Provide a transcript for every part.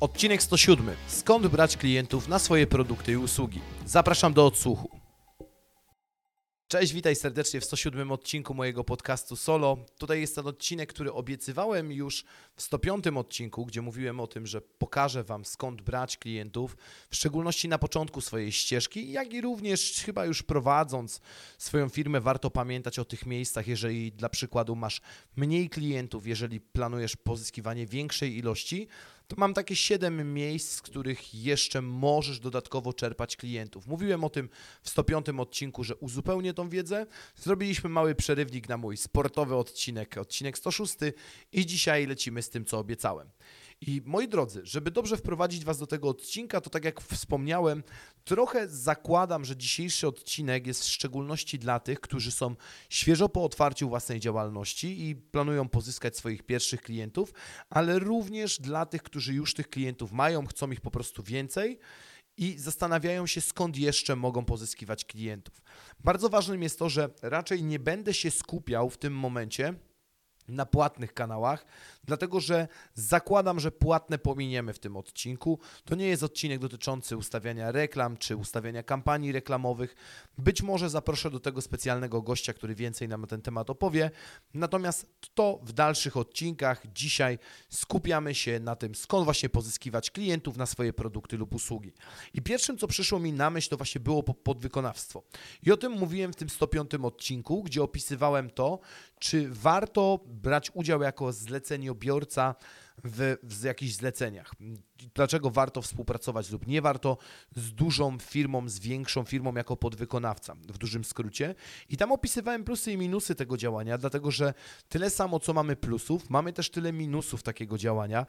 Odcinek 107. Skąd brać klientów na swoje produkty i usługi? Zapraszam do odsłuchu. Cześć, witaj serdecznie w 107 odcinku mojego podcastu Solo. Tutaj jest ten odcinek, który obiecywałem już w 105 odcinku, gdzie mówiłem o tym, że pokażę Wam skąd brać klientów, w szczególności na początku swojej ścieżki, jak i również chyba już prowadząc swoją firmę, warto pamiętać o tych miejscach, jeżeli dla przykładu masz mniej klientów, jeżeli planujesz pozyskiwanie większej ilości, to mam takie 7 miejsc, z których jeszcze możesz dodatkowo czerpać klientów. Mówiłem o tym w 105 odcinku, że uzupełnię tą wiedzę. Zrobiliśmy mały przerywnik na mój sportowy odcinek, odcinek 106 i dzisiaj lecimy z tym, co obiecałem. I moi drodzy, żeby dobrze wprowadzić Was do tego odcinka, to tak jak wspomniałem, trochę zakładam, że dzisiejszy odcinek jest w szczególności dla tych, którzy są świeżo po otwarciu własnej działalności i planują pozyskać swoich pierwszych klientów, ale również dla tych, którzy już tych klientów mają, chcą ich po prostu więcej i zastanawiają się, skąd jeszcze mogą pozyskiwać klientów. Bardzo ważnym jest to, że raczej nie będę się skupiał w tym momencie na płatnych kanałach, dlatego że zakładam, że płatne pominiemy w tym odcinku. To nie jest odcinek dotyczący ustawiania reklam czy ustawiania kampanii reklamowych. Być może zaproszę do tego specjalnego gościa, który więcej nam na ten temat opowie. Natomiast to w dalszych odcinkach. Dzisiaj skupiamy się na tym, skąd właśnie pozyskiwać klientów na swoje produkty lub usługi. I pierwszym, co przyszło mi na myśl, to właśnie było podwykonawstwo. I o tym mówiłem w tym 105 odcinku, gdzie opisywałem to, czy warto brać udział jako zleceniobiorca w, w jakichś zleceniach. Dlaczego warto współpracować lub nie warto z dużą firmą, z większą firmą jako podwykonawca, w dużym skrócie. I tam opisywałem plusy i minusy tego działania, dlatego że tyle samo, co mamy plusów, mamy też tyle minusów takiego działania,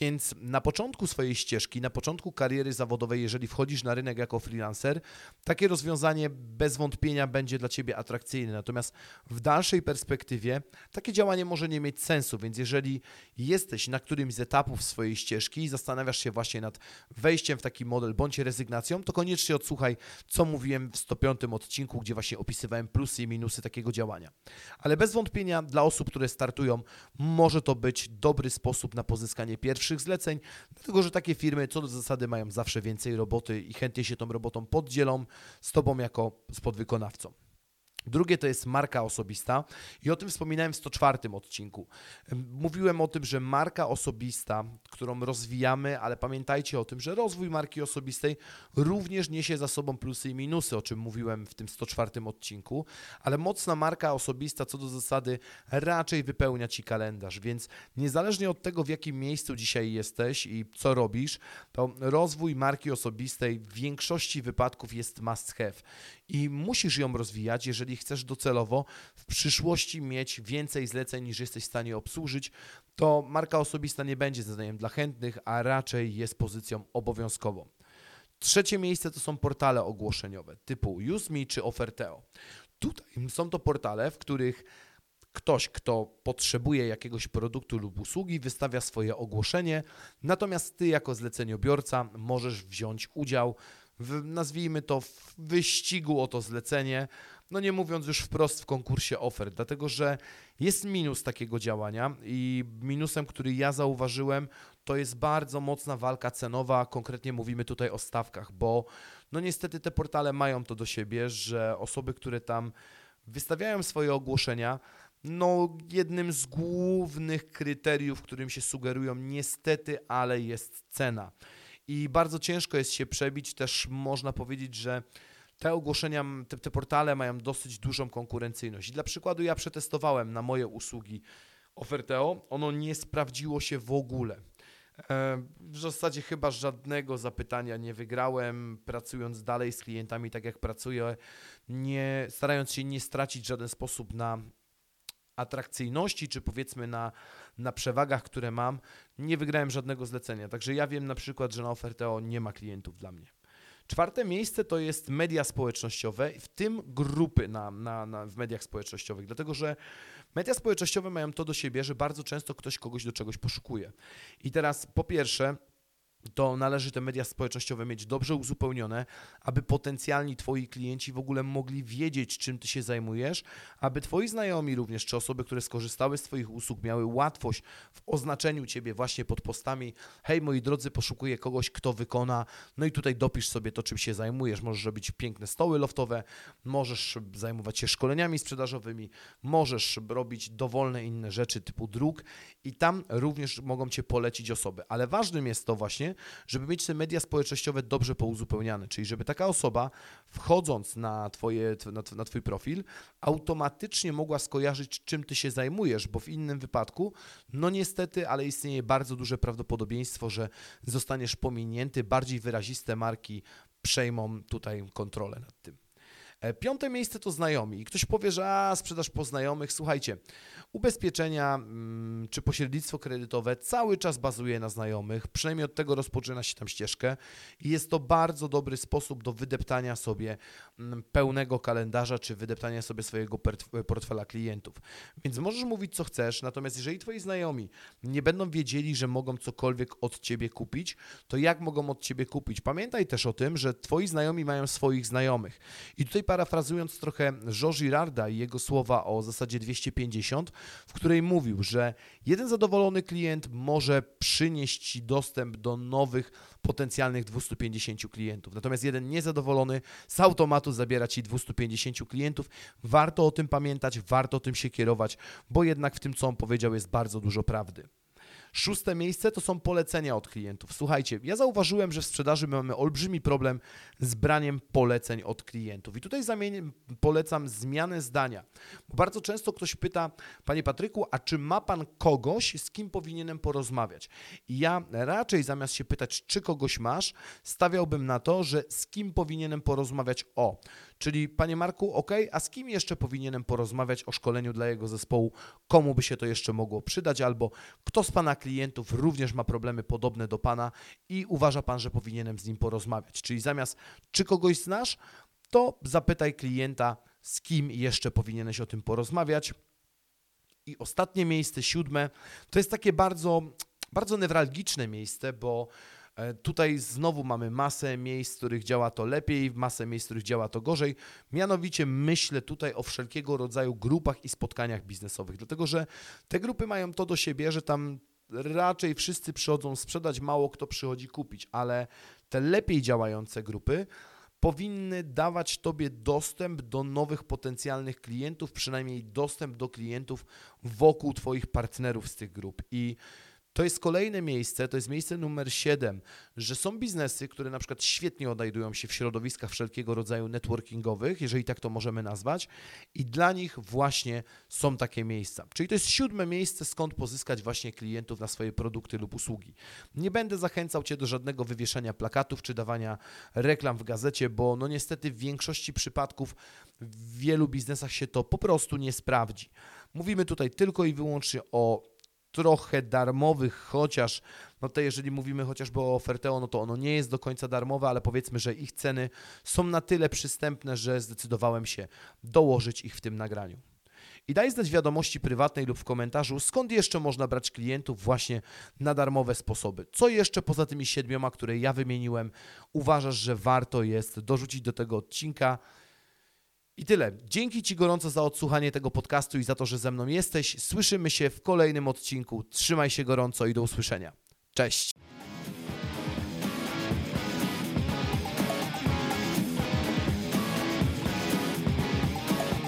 więc na początku swojej ścieżki, na początku kariery zawodowej, jeżeli wchodzisz na rynek jako freelancer, takie rozwiązanie bez wątpienia będzie dla Ciebie atrakcyjne. Natomiast w dalszej perspektywie takie działanie może nie mieć sensu, więc jeżeli jesteś na którymś z etapów swojej ścieżki i zastanawiasz się właśnie nad wejściem w taki model bądź rezygnacją, to koniecznie odsłuchaj, co mówiłem w 105 odcinku, gdzie właśnie opisywałem plusy i minusy takiego działania. Ale bez wątpienia dla osób, które startują, może to być dobry sposób na pozyskanie pierwszych zleceń, dlatego że takie firmy co do zasady mają zawsze więcej roboty i chętnie się tą robotą poddzielą z Tobą jako z podwykonawcą. Drugie to jest marka osobista i o tym wspominałem w 104 odcinku. Mówiłem o tym, że marka osobista, którą rozwijamy, ale pamiętajcie o tym, że rozwój marki osobistej również niesie za sobą plusy i minusy, o czym mówiłem w tym 104 odcinku, ale mocna marka osobista co do zasady raczej wypełnia Ci kalendarz, więc niezależnie od tego, w jakim miejscu dzisiaj jesteś i co robisz, to rozwój marki osobistej w większości wypadków jest must have i musisz ją rozwijać, jeżeli chcesz docelowo w przyszłości mieć więcej zleceń niż jesteś w stanie obsłużyć, to marka osobista nie będzie zadaniem dla chętnych, a raczej jest pozycją obowiązkową. Trzecie miejsce to są portale ogłoszeniowe typu UseMe czy Oferteo. Tutaj są to portale, w których ktoś, kto potrzebuje jakiegoś produktu lub usługi, wystawia swoje ogłoszenie, natomiast ty jako zleceniobiorca możesz wziąć udział w, nazwijmy to, w wyścigu o to zlecenie, no nie mówiąc już wprost w konkursie ofert, dlatego że jest minus takiego działania i minusem, który ja zauważyłem, to jest bardzo mocna walka cenowa, konkretnie mówimy tutaj o stawkach, bo no niestety te portale mają to do siebie, że osoby, które tam wystawiają swoje ogłoszenia, no jednym z głównych kryteriów, którym się sugerują niestety, ale jest cena i bardzo ciężko jest się przebić. Też można powiedzieć, że te ogłoszenia, te, te portale mają dosyć dużą konkurencyjność. I dla przykładu ja przetestowałem na moje usługi Oferteo, ono nie sprawdziło się w ogóle. E, w zasadzie chyba żadnego zapytania nie wygrałem, pracując dalej z klientami tak jak pracuję, nie, starając się nie stracić w żaden sposób na atrakcyjności, czy powiedzmy na, na przewagach, które mam, nie wygrałem żadnego zlecenia. Także ja wiem na przykład, że na Oferteo nie ma klientów dla mnie. Czwarte miejsce to jest media społecznościowe, w tym grupy na, na, na, w mediach społecznościowych, dlatego że media społecznościowe mają to do siebie, że bardzo często ktoś kogoś do czegoś poszukuje. I teraz po pierwsze, to należy te media społecznościowe mieć dobrze uzupełnione, aby potencjalni Twoi klienci w ogóle mogli wiedzieć, czym Ty się zajmujesz, aby Twoi znajomi również, czy osoby, które skorzystały z Twoich usług, miały łatwość w oznaczeniu Ciebie właśnie pod postami hej, moi drodzy, poszukuję kogoś, kto wykona, no i tutaj dopisz sobie to, czym się zajmujesz. Możesz robić piękne stoły loftowe, możesz zajmować się szkoleniami sprzedażowymi, możesz robić dowolne inne rzeczy typu druk i tam również mogą Cię polecić osoby, ale ważnym jest to właśnie, żeby mieć te media społecznościowe dobrze pouzupełniane, czyli żeby taka osoba wchodząc na, twoje, na, na Twój profil automatycznie mogła skojarzyć, czym Ty się zajmujesz, bo w innym wypadku, no niestety, ale istnieje bardzo duże prawdopodobieństwo, że zostaniesz pominięty, bardziej wyraziste marki przejmą tutaj kontrolę nad tym. E, piąte miejsce to znajomi. I ktoś powie, że a, sprzedaż po znajomych. Słuchajcie, ubezpieczenia mm, czy pośrednictwo kredytowe cały czas bazuje na znajomych. Przynajmniej od tego rozpoczyna się tam ścieżkę. I jest to bardzo dobry sposób do wydeptania sobie mm, pełnego kalendarza, czy wydeptania sobie swojego portfela klientów. Więc możesz mówić, co chcesz, natomiast jeżeli twoi znajomi nie będą wiedzieli, że mogą cokolwiek od ciebie kupić, to jak mogą od ciebie kupić? Pamiętaj też o tym, że twoi znajomi mają swoich znajomych. I tutaj parafrazując trochę Jo Girarda i jego słowa o zasadzie 250, w której mówił, że jeden zadowolony klient może przynieść Ci dostęp do nowych potencjalnych 250 klientów. Natomiast jeden niezadowolony z automatu zabiera Ci 250 klientów. Warto o tym pamiętać, warto tym się kierować, bo jednak w tym, co on powiedział, jest bardzo dużo prawdy. Szóste miejsce to są polecenia od klientów. Słuchajcie, ja zauważyłem, że w sprzedaży mamy olbrzymi problem z braniem poleceń od klientów. I tutaj zamienię, polecam zmianę zdania. Bardzo często ktoś pyta, Panie Patryku, a czy ma Pan kogoś, z kim powinienem porozmawiać? I ja raczej zamiast się pytać, czy kogoś masz, stawiałbym na to, że z kim powinienem porozmawiać o. Czyli, Panie Marku, ok, a z kim jeszcze powinienem porozmawiać o szkoleniu dla jego zespołu? Komu by się to jeszcze mogło przydać? Albo kto z Pana klientów również ma problemy podobne do Pana i uważa Pan, że powinienem z nim porozmawiać? Czyli zamiast czy kogoś znasz, to zapytaj klienta, z kim jeszcze powinieneś o tym porozmawiać. I ostatnie miejsce, siódme, to jest takie bardzo, bardzo newralgiczne miejsce, bo tutaj znowu mamy masę miejsc, w których działa to lepiej, masę miejsc, w których działa to gorzej. Mianowicie myślę tutaj o wszelkiego rodzaju grupach i spotkaniach biznesowych, dlatego że te grupy mają to do siebie, że tam raczej wszyscy przychodzą sprzedać, mało kto przychodzi kupić, ale te lepiej działające grupy powinny dawać Tobie dostęp do nowych potencjalnych klientów, przynajmniej dostęp do klientów wokół Twoich partnerów z tych grup. I to jest kolejne miejsce, to jest miejsce numer 7, że są biznesy, które na przykład świetnie odnajdują się w środowiskach wszelkiego rodzaju networkingowych, jeżeli tak to możemy nazwać, i dla nich właśnie są takie miejsca. Czyli to jest siódme miejsce, skąd pozyskać właśnie klientów na swoje produkty lub usługi. Nie będę zachęcał Cię do żadnego wywieszania plakatów czy dawania reklam w gazecie, bo no niestety w większości przypadków w wielu biznesach się to po prostu nie sprawdzi. Mówimy tutaj tylko i wyłącznie o trochę darmowych, chociaż no to jeżeli mówimy chociażby o Oferteo, no to ono nie jest do końca darmowe, ale powiedzmy, że ich ceny są na tyle przystępne, że zdecydowałem się dołożyć ich w tym nagraniu. I daj znać wiadomości prywatnej lub w komentarzu, skąd jeszcze można brać klientów właśnie na darmowe sposoby. Co jeszcze poza tymi siedmioma, które ja wymieniłem, uważasz, że warto jest dorzucić do tego odcinka? I tyle. Dzięki Ci gorąco za odsłuchanie tego podcastu i za to, że ze mną jesteś. Słyszymy się w kolejnym odcinku. Trzymaj się gorąco i do usłyszenia. Cześć.